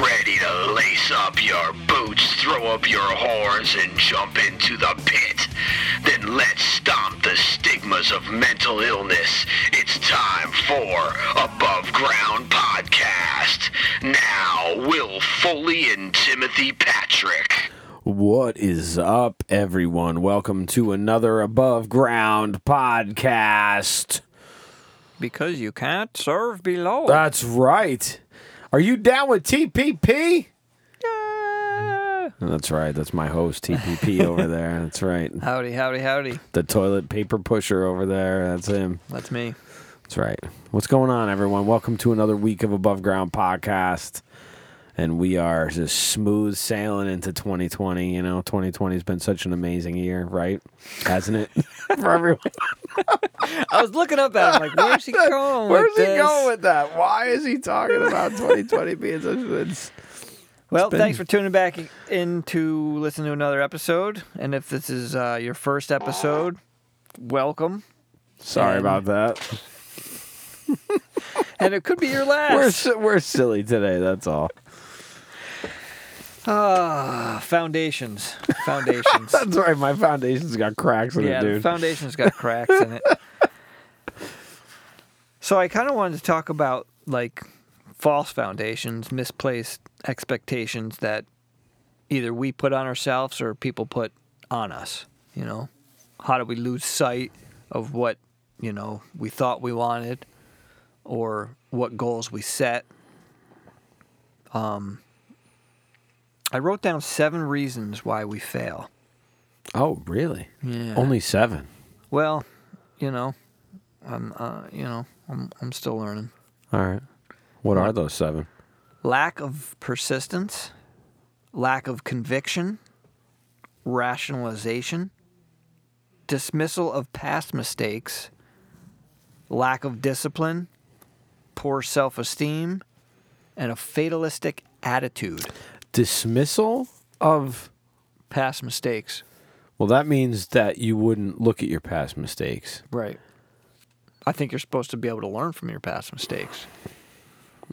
ready to lace up your boots, throw up your horns, and jump into the pit? Then let's stomp the stigmas of mental illness. It's time for Above Ground Podcast. Now, Will Foley and Timothy Patrick. What is up, everyone? Welcome to another Above Ground podcast. Because you can't serve below. That's right. Are you down with TPP? Yeah. Oh, that's right. That's my host, TPP, over there. That's right. Howdy, howdy, howdy. The toilet paper pusher over there. That's him. That's me. That's right. What's going on, everyone? Welcome to another week of Above Ground podcast. And we are just smooth sailing into 2020. You know, 2020 has been such an amazing year, right? Hasn't it? For everyone. I was looking up at him like, where's he going? Where's he this? going with that? Why is he talking about 2020 being such a it's Well, been- thanks for tuning back in to listen to another episode. And if this is uh, your first episode, welcome. Sorry And- about that. And it could be your We're last. we're silly today. That's all. Ah, foundations. Foundations. That's right. My foundation's got cracks in yeah, it, dude. foundation's got cracks in it. So I kind of wanted to talk about like false foundations, misplaced expectations that either we put on ourselves or people put on us. You know, how do we lose sight of what you know we thought we wanted, or what goals we set? Um, I wrote down seven reasons why we fail. oh, really? Yeah. Only seven. Well, you know, I'm uh, you know, I'm I'm still learning. All right. What are those seven? Lack of persistence, lack of conviction, rationalization, dismissal of past mistakes, lack of discipline, poor self-esteem, and a fatalistic attitude. Dismissal of. Past mistakes. Well, that means that you wouldn't look at your past mistakes. Right. I think you're supposed to be able to learn from your past mistakes.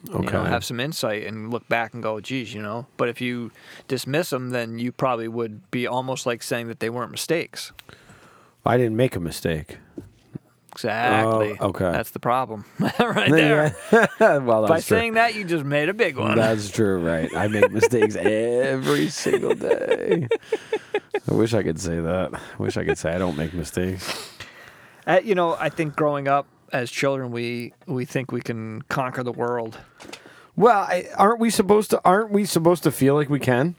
Okay. you know, have some insight and look back and go, geez, you know. But if you dismiss them, then you probably would be almost like saying that they weren't mistakes. I didn't make a mistake. Exactly. Oh, okay. That's the problem right there. well, By true. saying that, you just made a big one. That's true, right? I make mistakes every single day. I wish I could say that. I wish I could say I don't make mistakes. Uh, you know, I think growing up as children, we we think we can conquer the world. Well, I, aren't we supposed to? Aren't we supposed to feel like we can?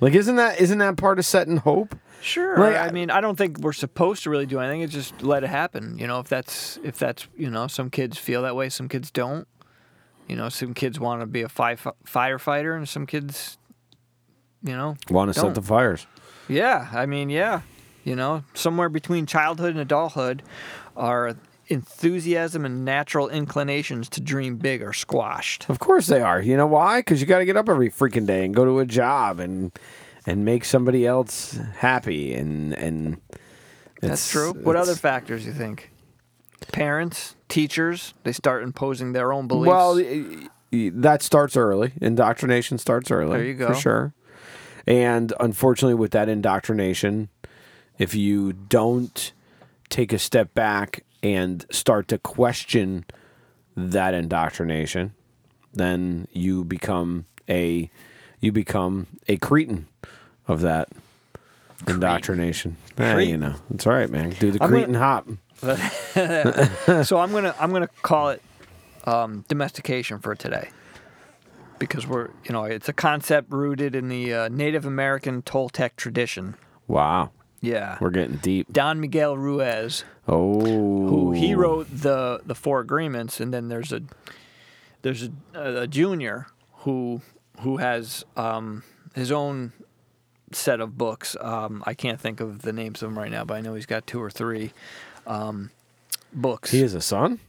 Like, isn't that isn't that part of setting hope? Sure. Like, I mean, I don't think we're supposed to really do anything. It's just let it happen. You know, if that's if that's you know, some kids feel that way, some kids don't. You know, some kids want to be a fi- firefighter, and some kids, you know, Want to set the fires? yeah. I mean, yeah. You know, somewhere between childhood and adulthood, our enthusiasm and natural inclinations to dream big are squashed. Of course they are. You know why? Because you got to get up every freaking day and go to a job and and make somebody else happy and and That's true. What other factors you think? Parents, teachers, they start imposing their own beliefs. Well, that starts early. Indoctrination starts early. There you go. For sure. And unfortunately, with that indoctrination, if you don't take a step back and start to question that indoctrination, then you become a you become a cretin of that indoctrination. Eh, you know, it's all right, man. Do the I'm cretin hop. so I'm gonna I'm gonna call it um, domestication for today because we're you know it's a concept rooted in the uh, Native American Toltec tradition. Wow, Yeah, we're getting deep. Don Miguel Ruiz, Oh, who he wrote the the Four Agreements, and then there's a there's a, a junior who who has um, his own set of books. Um, I can't think of the names of them right now, but I know he's got two or three um, books. He is a son.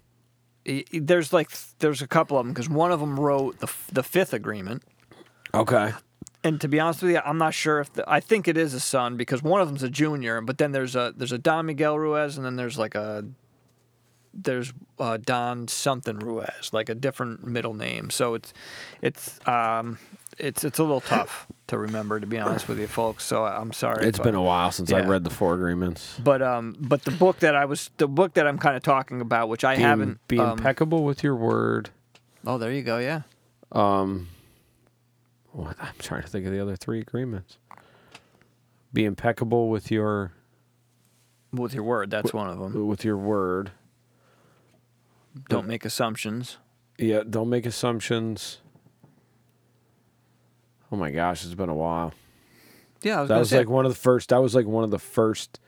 he- he- there's like there's a couple of them because one of them wrote the the fifth agreement, Okay. and to be honest with you, I'm not sure if the, I think it is a son because one of them's a junior, but then there's a there's a Don Miguel Ruiz, and then there's like a there's uh, Don something Ruiz, like a different middle name. So it's it's um it's it's a little tough to remember, to be honest with you, folks. So I'm sorry. It's but- been a while since I yeah. read the four agreements. But um, but the book that I was the book that I'm kind of talking about, which I Be, haven't. be um, impeccable with your word. oh, there you go. Yeah. Um, what I'm trying to think of the other three agreements. Be impeccable with your With your word, that's one of them. with your word. Don't make assumptions. Yeah, don't make assumptions. Oh my gosh, it's been a while. Yeah, I was That was say. like one of the first. That was like one of the first,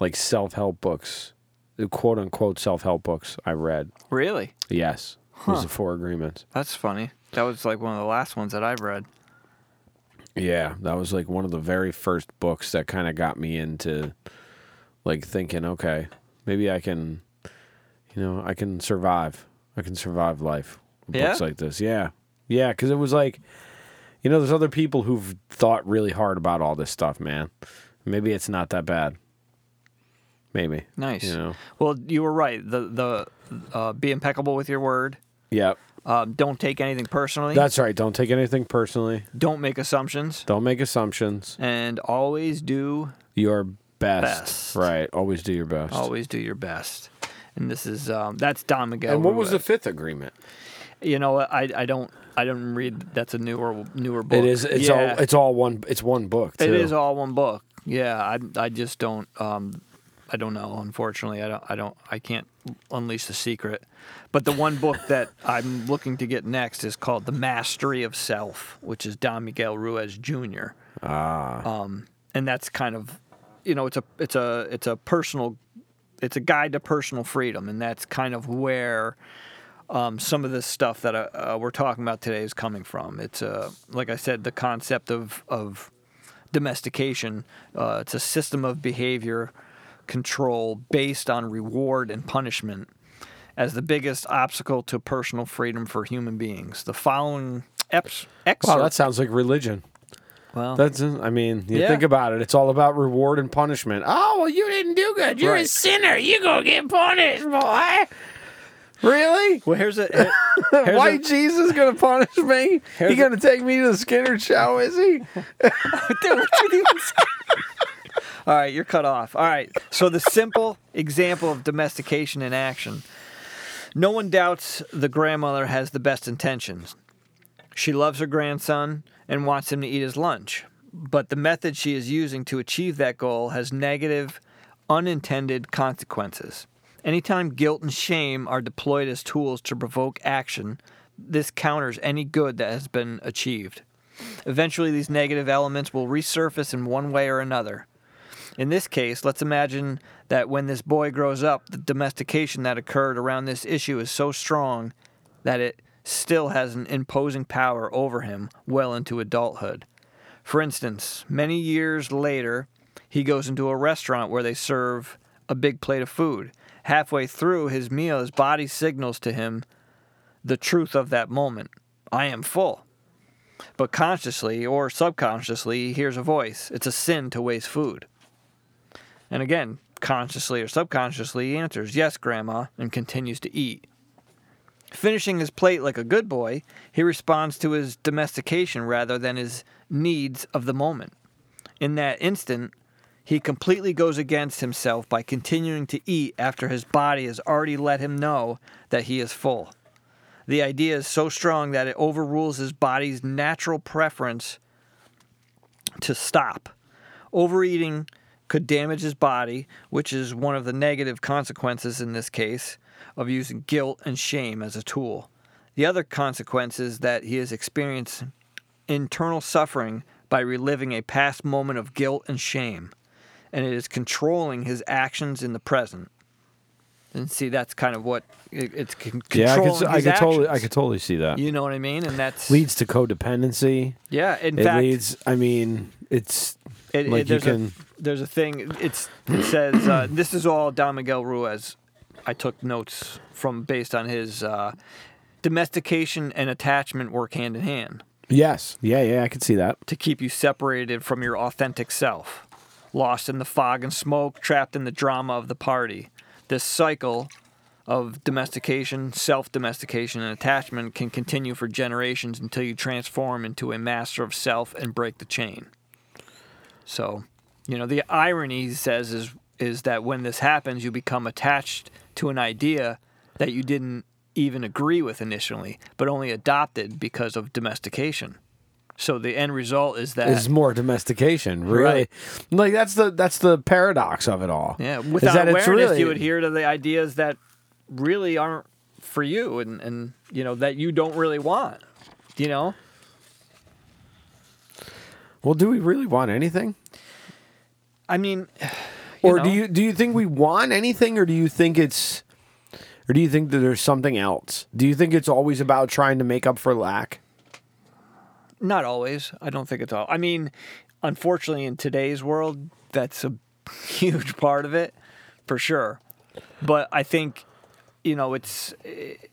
like self help books, the quote unquote self help books I read. really? Yes, it was Huh. the Four Agreements. That's funny. That was like one of the last ones that I've read. Yeah, that was like one of the very first books that kind of got me into, like thinking, okay, maybe I can, you know, I can survive. I can survive life. with Yeah? Books like this, yeah, yeah, because it was like, you know, there's other people who've thought really hard about all this stuff, man. Maybe it's not that bad. Maybe. Nice. You know. Well, you were right. The the uh, be impeccable with your word. Yep. Um, don't take anything personally. That's right. Don't take anything personally. don't make assumptions, Don't make assumptions. and always do Your best. Best. Right. Always do your best. always do your best. And this is um, that's Don Miguel. And what was the fifth agreement? You know. I I don't I don't read. That's a newer newer book. It is. It's yeah, all. It's all one. It's one book. Too. It is all one book. Yeah, I I just don't um I don't know. Unfortunately, I don't I don't I can't unleash the secret. But the one book that I'm looking to get next is called The Mastery of Self, which is Don Miguel Ruiz Jr. Ah. Um, and that's kind of you know it's a it's a it's a personal it's a guide to personal freedom, and that's kind of where um, some of this stuff that uh, uh, we're talking about today is coming from. It's uh, like I said, the concept of of domestication. Uh, it's a system of behavior control based on reward and punishment as the biggest obstacle to personal freedom for human beings. The following eps- excerpt. wow, that sounds like religion. Well, That's. I mean, you Yeah. think about it. It's all about reward and punishment. Oh well, you didn't do good. You're a sinner. You gonna get punished, boy. Really? well, here's a here- here's a- Jesus gonna punish me? He gonna take me to the Skinner show? Is he? Dude, what you even? All right, you're cut off. All right. So the simple example of domestication in action. No one doubts the grandmother has the best intentions. She loves her grandson and wants him to eat his lunch. But the method she is using to achieve that goal has negative, unintended consequences. Anytime guilt and shame are deployed as tools to provoke action, this counters any good that has been achieved. Eventually, these negative elements will resurface in one way or another. In this case, let's imagine that when this boy grows up, the domestication that occurred around this issue is so strong that it still has an imposing power over him well into adulthood. For instance, many years later, he goes into a restaurant where they serve a big plate of food. Halfway through his meal, his body signals to him the truth of that moment I am full. But consciously or subconsciously, he hears a voice it's a sin to waste food. And again, consciously or subconsciously, he answers, Yes, Grandma, and continues to eat. Finishing his plate like a good boy, he responds to his domestication rather than his needs of the moment. In that instant, he completely goes against himself by continuing to eat after his body has already let him know that he is full. The idea is so strong that it overrules his body's natural preference to stop. Overeating could damage his body, which is one of the negative consequences in this case of using guilt and shame as a tool. The other consequence is that he has experienced internal suffering by reliving a past moment of guilt and shame, and it is controlling his actions in the present. And see, that's kind of what it, it's con- Yeah, I controlling could. I could totally. I could totally see that. You know what I mean? And that Leads to codependency. yeah. In it fact, leads. I mean, it's It, like it, you there's can. a there's a thing. It's it says uh, this is all Don Miguel Ruiz. I took notes from based on his uh, domestication and attachment work hand in hand yes. Yeah. Yeah. I could see that. to keep you separated from your authentic self, lost in the fog and smoke, trapped in the drama of the party. This cycle of domestication, self domestication, and attachment can continue for generations until you transform into a master of self and break the chain. So, you know, the irony he says is is that when this happens, you become attached to an idea that you didn't even agree with initially, but only adopted because of domestication. So the end result is that Is more domestication, really? Right. Like that's the that's the paradox of it all. Yeah, without awareness, really- you adhere to the ideas that really aren't for you, and and you know that you don't really want. You know, Well, do we really want anything? I mean, or know. do you do you think we want anything or do you think it's or do you think that there's something else? Do you think it's always about trying to make up for lack? not always. I don't think it's all. I mean, unfortunately, in today's world, that's a huge part of it, for sure. But I think, you know, it's.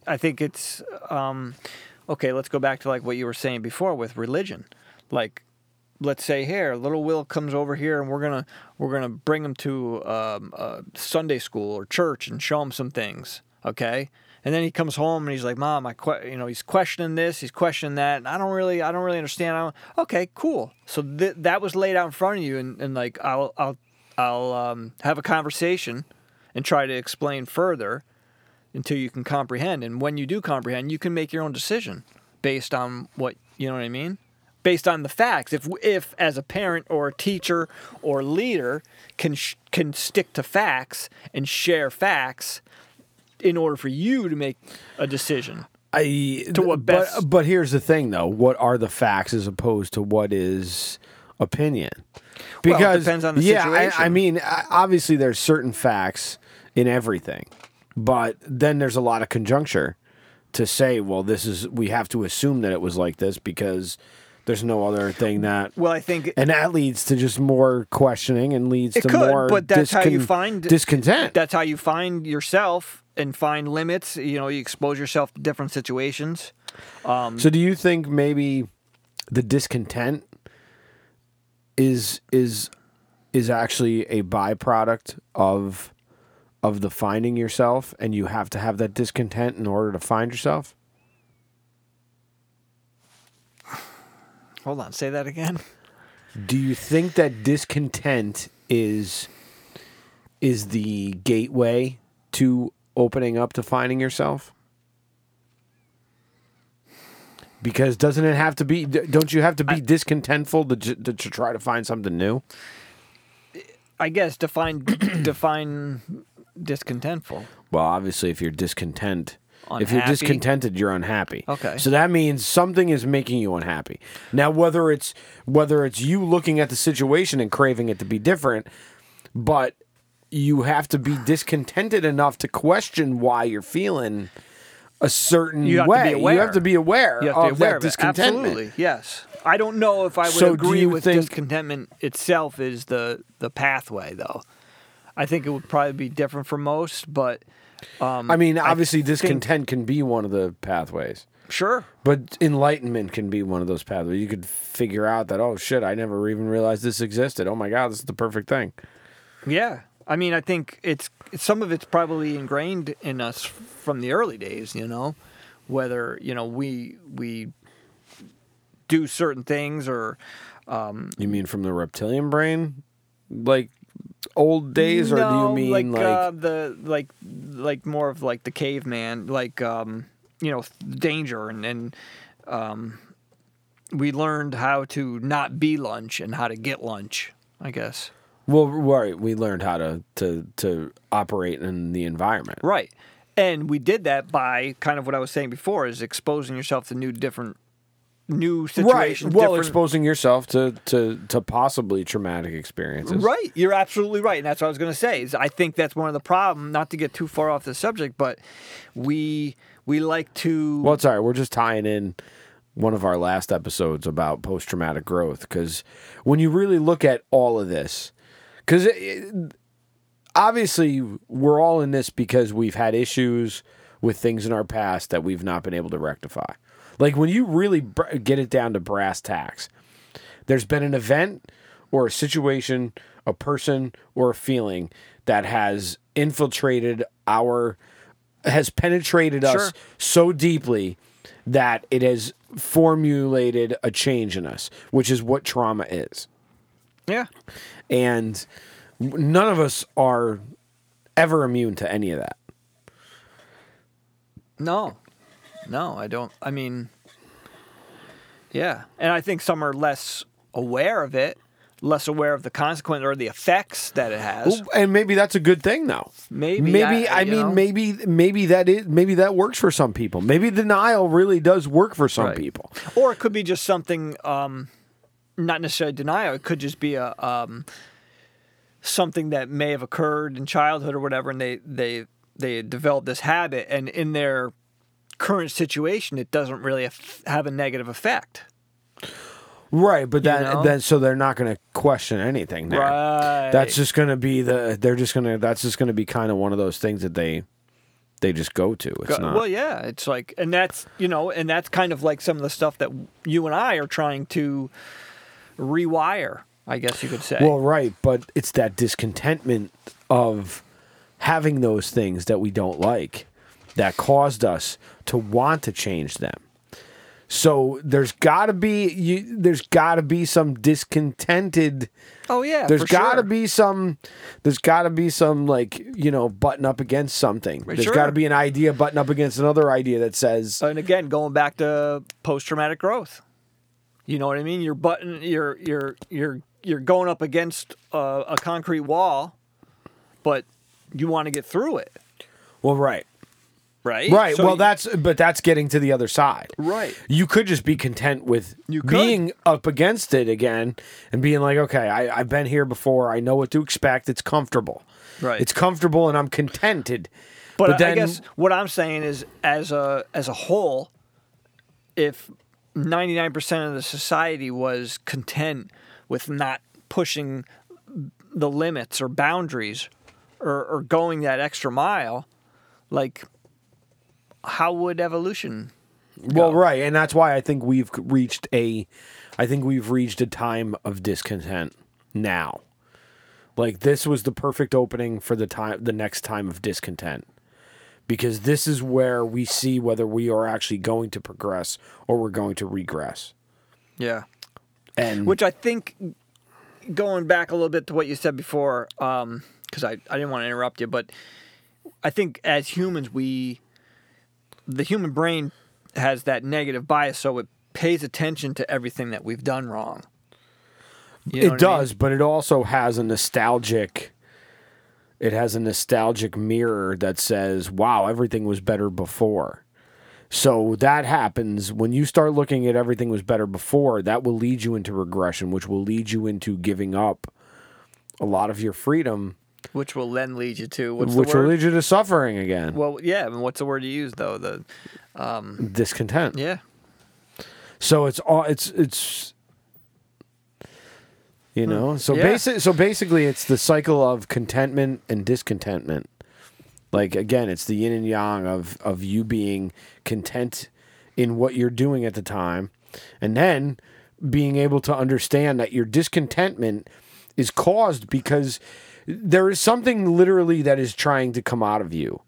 I think it's. Um, okay, let's go back to like what you were saying before with religion, like. Let's say here, little Will comes over here, and we're gonna we're gonna bring him to um, uh, Sunday school or church and show him some things. Okay, and then he comes home and he's like, "Mom, I que-, you know he's questioning this, he's questioning that, and I don't really I don't really understand." Don't, okay, cool. So th- that was laid out in front of you, and, and like I'll I'll I'll um, have a conversation and try to explain further until you can comprehend. And when you do comprehend, you can make your own decision based on what you know what I mean. Based on the facts, if if as a parent or a teacher or leader can sh- can stick to facts and share facts in order for you to make a decision. I To what best- but, but here's the thing though, what are the facts as opposed to what is opinion? Because depends on the situation. yeah, I, I mean, obviously there's certain facts in everything, but then there's a lot of conjuncture to say, well, this is we have to assume that it was like this because there's no other thing that Well, I think and that leads to just more questioning and leads It to could, more but that's how you find- discontent. that's how you find yourself and find limits. You know, you expose yourself to different situations. Um, so do you think maybe the discontent is is is actually a byproduct of of the finding yourself and you have to have that discontent in order to find yourself? Hold on, say that again. Do you think that discontent is is the gateway to opening up to finding yourself? Because doesn't it have to be? Don't you have to be discontentful to, to to try to find something new? I guess define define discontentful. Well, obviously, if you're discontent, if you're discontented, you're unhappy. Okay. So that means something is making you unhappy. Now, whether it's whether it's you looking at the situation and craving it to be different, but you have to be discontented enough to question why you're feeling a certain You have to way. You have to be aware You have to of be aware that of discontentment. Absolutely, yes. I don't know if I would So agree with think- discontentment itself is the the pathway, though. I think it would probably be different for most, but um, I mean, obviously, think- discontent can be one of the pathways. sure. But enlightenment can be one of those pathways. You could figure out that, oh shit, I never even realized this existed. Oh my god, this is the perfect thing. Yeah, I mean, I think it's some of it's probably ingrained in us from the early days. You know, whether you know we we do certain things or You mean from the reptilian brain, like old days, or do you mean like, uh, the like like more of like the caveman, like um, you know, danger and and um, we learned how to not be lunch and how to get lunch. I guess. well, right? We learned how to to to operate in the environment. Right. And we did that by kind of what I was saying before is exposing yourself to new different new Right. Well, different- exposing yourself to, to to possibly traumatic experiences. Right. You're absolutely right. And that's what I was going to say. Is I think that's one of the problem, not to get too far off the subject, but we we like to Well, it's all right. We're just tying in one of our last episodes about post traumatic growth because when you really look at all of this, because obviously we're all in this because we've had issues with things in our past that we've not been able to rectify. Like when you really br- get it down to brass tacks, there's been an event or a situation, a person or a feeling that has infiltrated our has penetrated us so deeply that it has formulated a change in us, which is what trauma is. Yeah. And none of us are ever immune to any of that. No, no, I don't. I mean, yeah, and I think some are less aware of it, less aware of the consequence or the effects that it has. And maybe that's a good thing though. Maybe, Maybe I- I, mean know. maybe maybe that is maybe that works for some people. Maybe denial really does work for some Right. people. Or it could be just something, um, not necessarily denial. It could just be a um, something that may have occurred in childhood or whatever, and they they they develop this habit, and in their current situation, it doesn't really have a negative effect. Right, but then know? then so they're not going to question anything there. Right. That's just going to be the they're just going to that's just going to be kind of one of those things that they they just go to. It's Go- not Well, yeah, it's like, and that's you know, and that's kind of like some of the stuff that you and I are trying to rewire. I guess you could say. Well, right, but it's that discontentment of having those things that we don't like that caused us to want to change them. So there's got to be you, there's got to be some discontented oh yeah, there's got to sure. be some there's got to be some like you know button up against something Right, there's sure. got to be an idea button up against another idea that says And again, going back to post traumatic growth. You know what I mean? You're button. You're you're you're you're going up against a, a concrete wall, but you want to get through it, well right right? right So well you- that's but that's getting to the other side right. you could just be content with being up against it again and being like okay I, i've been here before i know what to expect it's comfortable Right. it's comfortable and i'm contented But, But I guess what I'm saying is, as a as a whole, if 99% of the society was content with not pushing the limits or boundaries, or, or going that extra mile, like how would evolution? Well, right, and that's why I think we've reached a, I think we've reached a time of discontent now. Like this was the perfect opening for the time, the next time of discontent, because this is where we see whether we are actually going to progress or we're going to regress. Yeah. And Which I think, going back a little bit to what you said before, um, because I, I didn't want to interrupt you, but I think as humans, we, the human brain has that negative bias, so it pays attention to everything that we've done wrong. You know it what I mean? does, but it also has a nostalgic. It has a nostalgic mirror that says, "Wow, everything was better before." So that happens when you start looking at everything was better before. That will lead you into regression, which will lead you into giving up a lot of your freedom, Which will then lead you to what's which will lead you to suffering again, well, yeah. and What's the word you use though? The um, discontent. yeah. So it's all it's it's you know so Yeah. basic so basically it's the cycle of contentment and discontentment. Like again, it's the yin and yang of of you being content in what you're doing at the time, and then being able to understand that your discontentment is caused because there is something literally that is trying to come out of you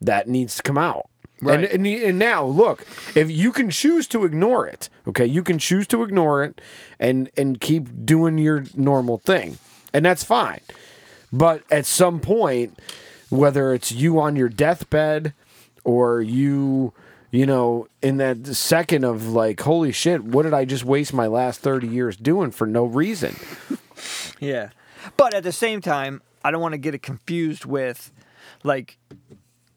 that needs to come out. Right. And, and and now look, if you can choose to ignore it, okay, you can choose to ignore it and and keep doing your normal thing, and that's fine. But at some point, whether it's you on your deathbed or you, you know, in that second of like, holy shit, what did I just waste my last thirty years doing for no reason? Yeah. But at the same time, I don't want to get it confused with like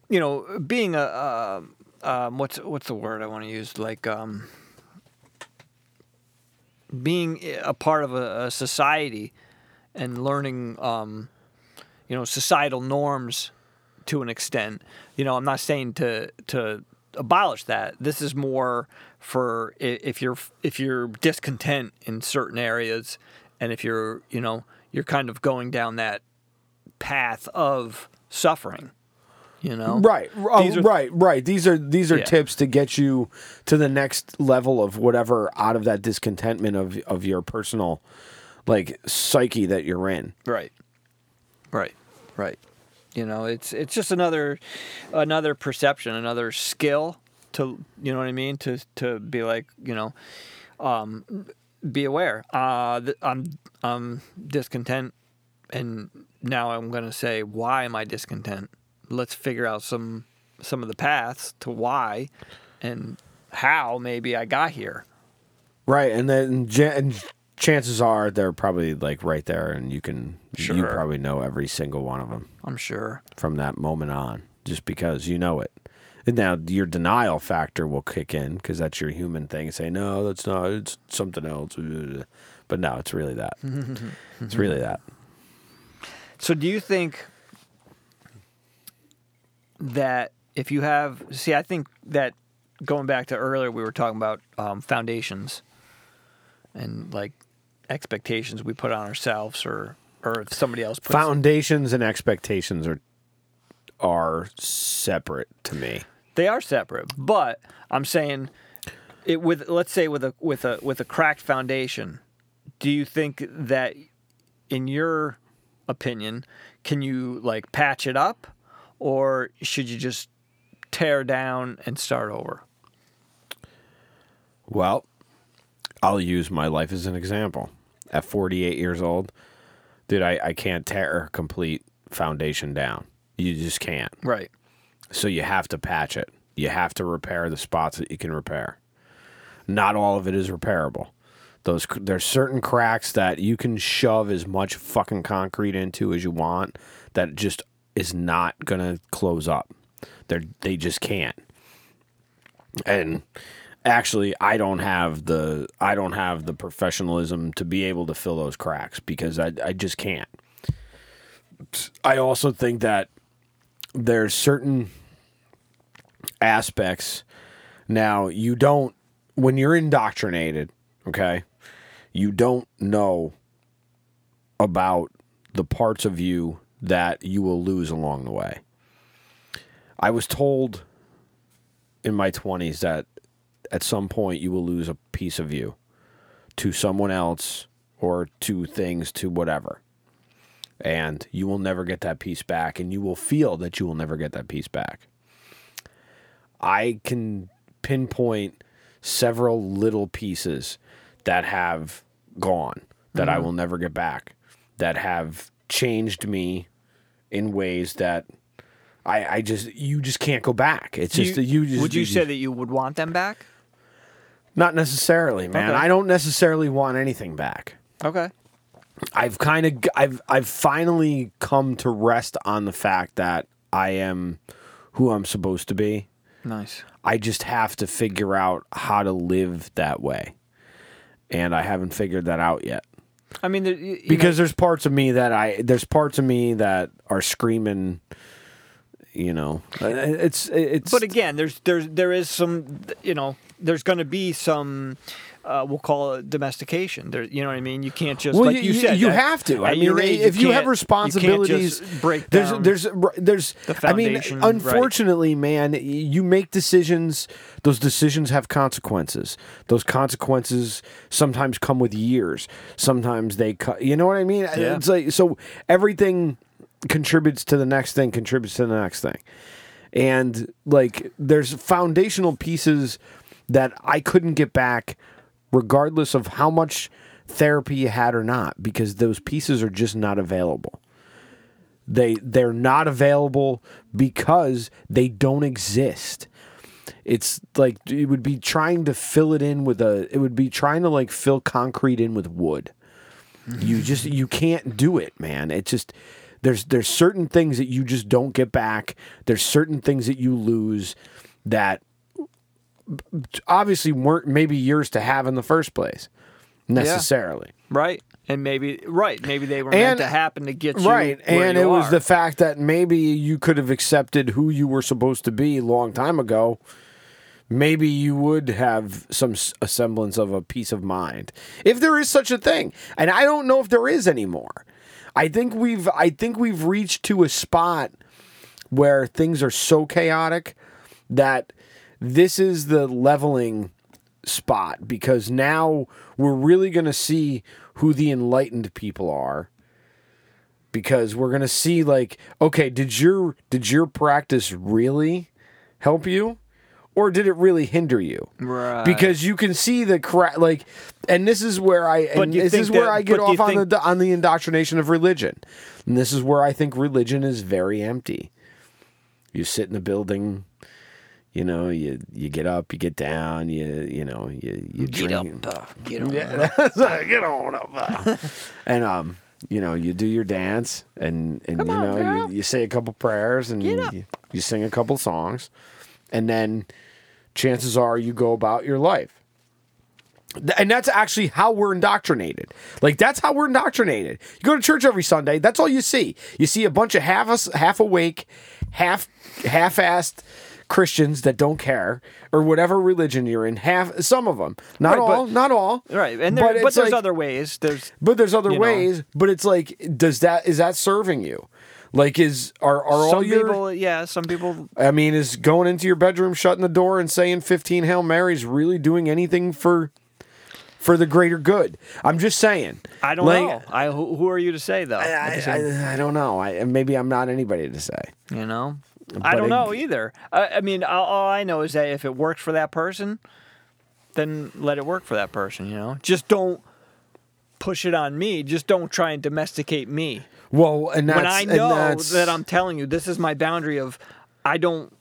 you know, being a um, what's what's the word I want to use like um being a part of a, a society and learning um you know societal norms to an extent. You know, I'm not saying to to abolish that. This is more for if you're if you're discontent in certain areas, and if you're you know you're kind of going down that path of suffering. You know, Right, oh, are- right, right. These are these are Yeah. tips to get you to the next level of whatever out of that discontentment of of your personal like psyche that you're in. Right. Right. Right. You know, it's it's just another another perception, another skill to you know what I mean to to be like you know, um, be aware. Uh, th- I'm I'm discontent, and now I'm gonna say why am I discontent? Let's figure out some some of the paths to why, and how maybe I got here. Right, and then and chances are they're probably like right there, and you can you probably know every single one of them I'm sure. from that moment on, just because you know it. Now your denial factor will kick in because that's your human thing. Say no, that's not. It's something else. But no, it's really that. it's really that. So do you think that if you have see I think that going back to earlier we were talking about um, foundations and like expectations we put on ourselves or or if somebody else puts Foundations and expectations are are separate to me. They are separate but I'm saying it with let's say with a with a with a cracked foundation do you think that in your opinion can you like patch it up or should you just tear down and start over Well, I'll use my life as an example. At 48 years old, dude, I, I can't tear a complete foundation down. You just can't. right So you have to patch it. You have to repair the spots that you can repair. Not all of it is repairable. Those there's certain cracks that you can shove as much fucking concrete into as you want that just is not gonna close up. They they just can't. And actually, I don't have the I don't have the professionalism to be able to fill those cracks because I I just can't. I also think that there's certain aspects. Now you don't when you're indoctrinated okay you don't know about the parts of you that you will lose along the way. I was told in my 20s that at some point you will lose a piece of you to someone else or to things to whatever and you will never get that piece back and you will feel that you will never get that piece back I can pinpoint several little pieces that have gone that I mm-hmm. will never get back that have changed me in ways that I, I just you just can't go back. It's just that you just would you say that you would want them back not necessarily, man. Okay. I don't necessarily want anything back. okay I've kind of I've I've finally come to rest on the fact that I am who I'm supposed to be. nice I just have to figure out how to live that way. And I haven't figured that out yet. i mean there, you, you Because there's parts of me that I there's parts of me that are screaming you know. Uh, it's it's But again, there's there's there is some you know there's going to be some uh, we'll call it domestication. There, you know what I mean. You can't just well, like you, said. you have to. I mean, age, if you, have you just responsibilities, break there's down. there's there's. the I mean, foundation, right. unfortunately, man, you make decisions. Those decisions have consequences. Those consequences sometimes come with years. Sometimes they, co- you know what I mean? Yeah. It's like so everything contributes to the next thing. Contributes to the next thing. And like, there's foundational pieces that I couldn't get back, regardless of how much therapy you had or not, because those pieces are just not available. They they're not available because they don't exist. It's like it would be trying to fill it in with a. It would be trying to like fill concrete in with wood. You just you can't do it, man. It just there's there's certain things that you just don't get back. There's certain things that you lose that obviously weren't maybe yours to have in the first place necessarily. right, and maybe right, maybe they were And- meant to happen to get you Right, and you it was the fact that maybe you could have accepted who you were supposed to be a long time ago. Maybe you would have some semblance of a peace of mind, if there is such a thing. And I don't know if there is anymore. I think we've I think we've reached to a spot where things are so chaotic that this is the leveling spot because now we're really going to see who the enlightened people are because we're gonna see like, okay, did your did your practice really help you, or did it really hinder you? Right. Because you can see the cra- like, and this is where I and this is where that- I get but do you off on think- the on the indoctrination of religion, and this is where I think religion is very empty. You sit in the building. You know, you you get up, you get down, you you know, you you Get drink. up, uh, get on. Yeah, that's right, get on up. uh. and um, you know, you do your dance, and and you on, know, girl. you, you say a couple prayers, and Get up. you, you sing a couple songs, and then chances are you go about your life. Th- And that's actually how we're indoctrinated. Like that's how we're indoctrinated. You go to church every Sunday. That's all you see. You see a bunch of half us half awake, half half-assed Christians that don't care or whatever religion you're in. Half some of them, not Right, but- all, not all. Right, and there, but, it's there's like- other ways. There's But there's other you know. ways. But it's like, does that is that serving you? Like, is are are all some your people, yeah, some people. I mean, is going into your bedroom, shutting the door, and saying 15 Hail Marys really doing anything for for the greater good? I'm just saying. I don't Like, know. I who, are you to say though? I, same- I, I don't know. I maybe I'm not anybody to say. you know, I don't it- know either. I, I mean, all, all I know is that if it works for that person, then let it work for that person. You know, just don't push it on me. Just don't try and domesticate me. Well, and that's when I know that I'm telling you, this is my boundary of, I don't.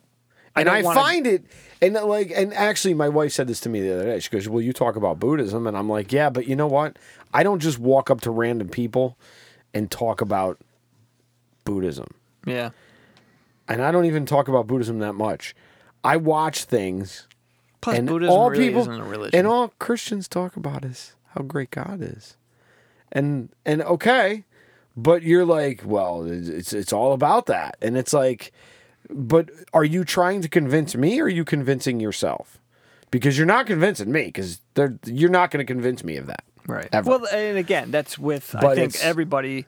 I and don't I wanna- find it, and uh, like, and actually, my wife said this to me the other day. She goes, "Well, you talk about Buddhism," and I'm like, "Yeah, but you know what? I don't just walk up to random people and talk about Buddhism, Yeah. And I don't even talk about Buddhism that much. I watch things, Plus, and Buddhism all really people isn't a religion. and all Christians talk about is how great God is, and and okay, but you're like, well, it's it's all about that, and it's like, but are you trying to convince me, or are you convincing yourself? Because you're not convincing me, because you're not going to convince me of that, right. Ever. Well, and again, that's with I think everybody.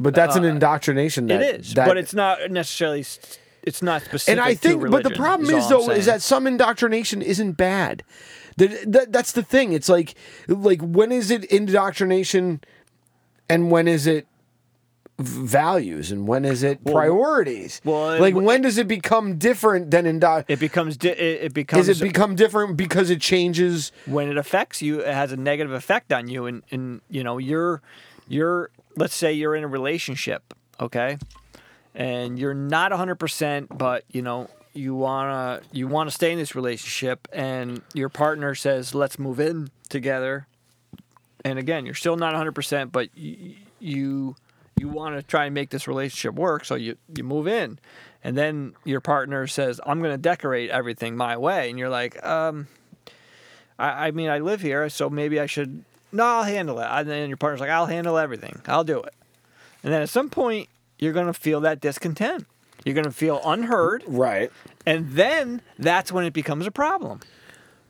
But that's an indoctrination. That, Uh, it is, that- but it's not necessarily. It's not specific. and I think, but the problem is I'm though, is that some indoctrination isn't bad. That, that that's the thing. It's like like when is it indoctrination, and when is it values, and when is it priorities? well, like it- when does it become different than indo? it becomes di- it, it becomes Is it become different because it changes? when it affects you, it has a negative effect on you, and and you know you're you're let's say you're in a relationship, okay, and you're not hundred percent, but you know you wanna you wanna stay in this relationship, and your partner says let's move in together, and again you're still not hundred percent, but you you you want to try and make this relationship work, so you you move in. And then your partner says, "I'm going to decorate everything my way," and you're like, um, I mean, I live here, so maybe I should. No, I'll handle it. And then your partner's like, I'll handle everything. I'll do it. And then at some point, you're going to feel that discontent. You're going to feel unheard. Right. And then that's when it becomes a problem.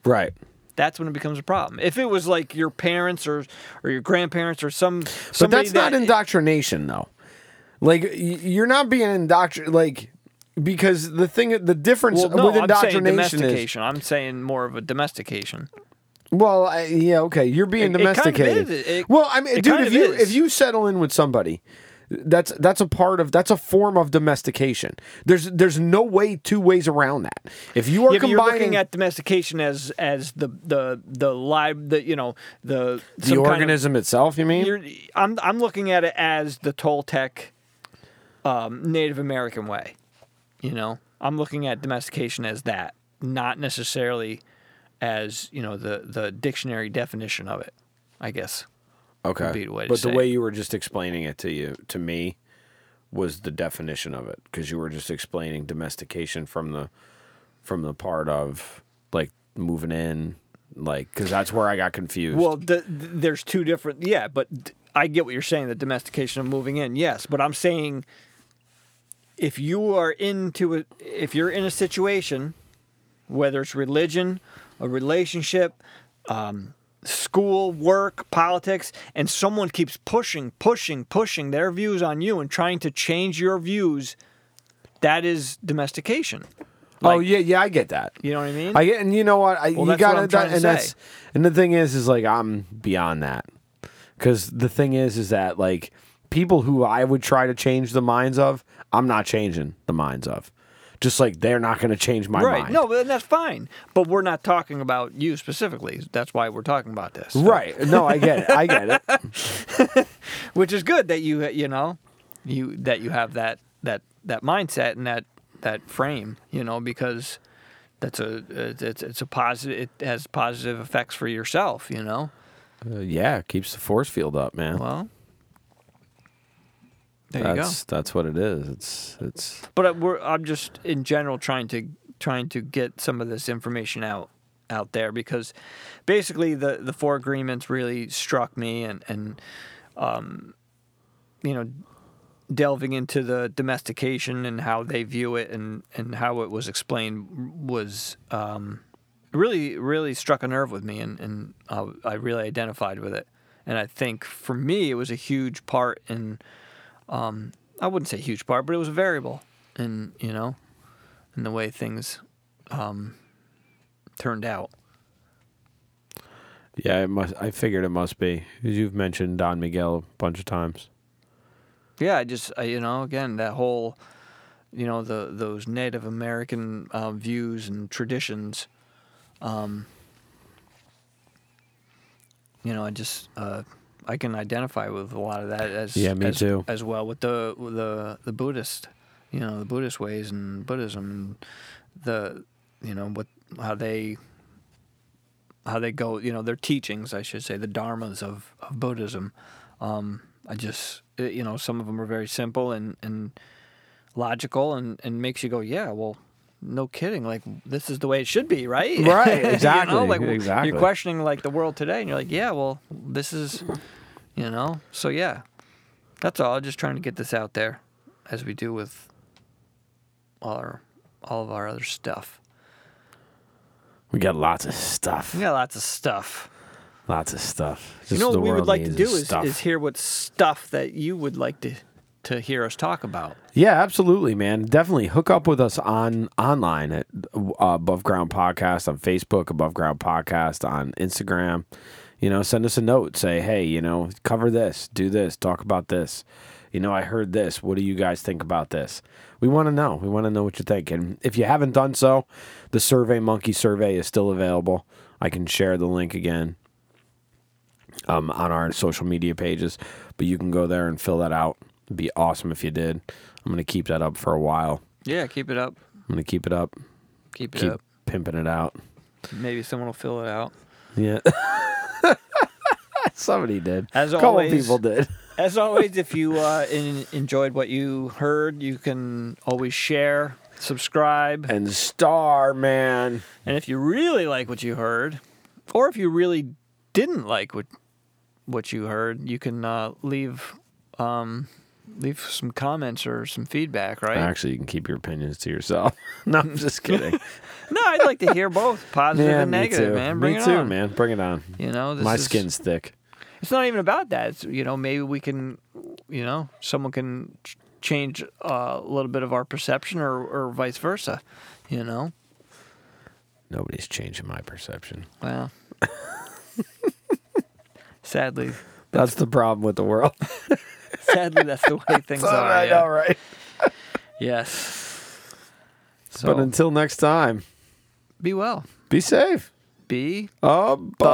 Right. That's when it becomes a problem. If it was like your parents or or your grandparents or some But that's that, not indoctrination, though. Like you're not being indoctrinated. Like because the thing, the difference Well, no, with I'm saying indoctrination is. I'm saying more of a domestication. Well, I, yeah, okay, you're being It- it kind of domesticated. is. It- well, I mean, it dude, kind if of you is. if you settle in with somebody, that's that's a part of that's a form of domestication. There's there's no way two ways around that. If you are Yeah, but you're combining looking at domestication as as the the the live the you know the the some kind of- organism itself, you mean? you're, I'm I'm looking at it as the Toltec um, Native American way. You know, I'm looking at domestication as that, not necessarily as you know the the dictionary definition of it. I guess. okay, be the way but say the it. way you were just explaining it to you to me was the definition of it because you were just explaining domestication from the from the part of like moving in, like because that's where I got confused. Well, the, the, there's two different. Yeah, but d- I get what you're saying. The domestication of moving in, yes. But I'm saying if you are into a, if you're in a situation, whether it's religion, a relationship, um, school, work, politics, and someone keeps pushing, pushing, pushing their views on you and trying to change your views, that is domestication. oh yeah, yeah, I get that. You know what I mean? I get, and you know what? I, Well, you got to and that's and the thing is, is like I'm beyond that because the thing is, is that like people who I would try to change the minds of, I'm not changing the minds of. Just like they're not going to change my right. mind. No, but that's fine. But we're not talking about you specifically. That's why we're talking about this. Right. No, I get it. I get it. Which is good that you you know you that you have that that that mindset and that that frame. You know because that's a it's it's a positive. It has positive effects for yourself. You know. Uh, yeah, keeps the force field up, man. Well. There you go. that's that's what it is. It's it's But uh, we're, I'm just in general trying to trying to get some of this information out out there because basically the the four agreements really struck me and and um, you know delving into the domestication and how they view it and and how it was explained was um, really really struck a nerve with me and and uh, I really identified with it and I think for me it was a huge part in um, I wouldn't say huge part, but it was a variable in you know, in the way things um, turned out. yeah. It must. I figured it must be 'cause you've mentioned Don Miguel a bunch of times. Yeah, I just I, you know again that whole you know the those Native American uh, views and traditions. Um, you know, I just uh, I can identify with a lot of that as Yeah, me as, too. as well with the with the the Buddhist, you know, the Buddhist ways and Buddhism and the you know what how they how they go, you know, their teachings, I should say, the dharmas of, of Buddhism. Um, I just, you know, some of them are very simple and, and logical and, and makes you go, yeah, well, no kidding. Like, this is the way it should be, right? Right, You exactly, know, like, exactly. You're questioning, like, the world today, and you're like, yeah, well, this is, you know? So, yeah, that's all. Just trying to get this out there as we do with all, our, all of our other stuff. We got lots of stuff. We got lots of stuff. Lots of stuff. You know what we would like to do is, is hear what stuff that you would like to to hear us talk about. Yeah, absolutely, man. Definitely hook up with us on online at uh, Above Ground Podcast on Facebook, Above Ground Podcast on Instagram. You know, send us a note. Say, hey, you know, cover this, do this, talk about this. You know, I heard this. What do you guys think about this? We want to know. We want to know what you think. And if you haven't done so, the Survey Monkey survey is still available. I can share the link again um, on our social media pages, but you can go there and fill that out. It'd be awesome if you did. I'm gonna keep that up for a while. Yeah, keep it up. I'm gonna keep it up, Keep it keep up. pimping it out. Maybe someone will fill it out. Yeah. Somebody did. As a couple always- people did. As always, if you uh, in, enjoyed what you heard, you can always share, subscribe, And Star Man. and if you really like what you heard, or if you really didn't like what what you heard, you can uh, leave um, leave some comments or some feedback. Right? Actually, you can keep your opinions to yourself. no, I'm just kidding. No, I'd like to hear both positive yeah, and negative, too. man. Bring me it too, on. man. Bring it on. You know, this My is, skin's thick. It's not even about that. It's you know maybe we can, you know, someone can ch- change uh, a little bit of our perception, or or vice versa. You know, Nobody's changing my perception. well, sadly, That's the problem with the world. Sadly that's the way things are. I yeah. know, right? Yes. So But until next time, be well. be safe. Be Above.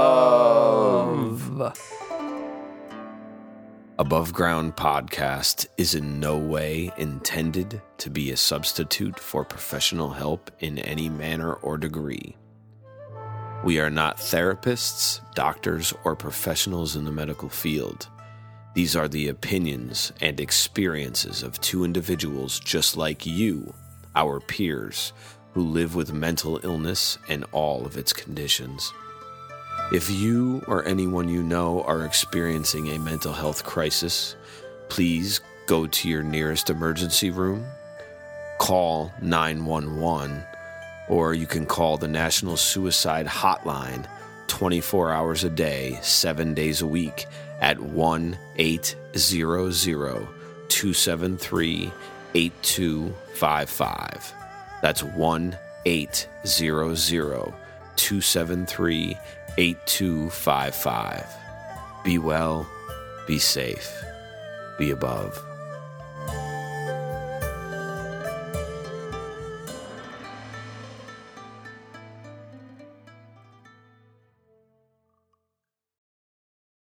Above Ground Podcast is in no way intended to be a substitute for professional help in any manner or degree. We are not therapists, doctors, or professionals in the medical field. These are the opinions and experiences of two individuals just like you, our peers, who live with mental illness and all of its conditions. If you or anyone you know are experiencing a mental health crisis, please go to your nearest emergency room, call 911, or you can call the National Suicide Hotline 24 hours a day, 7 days a week at 1 800 273 8255. That's 1 800 273 8255. Be well, be safe. be above.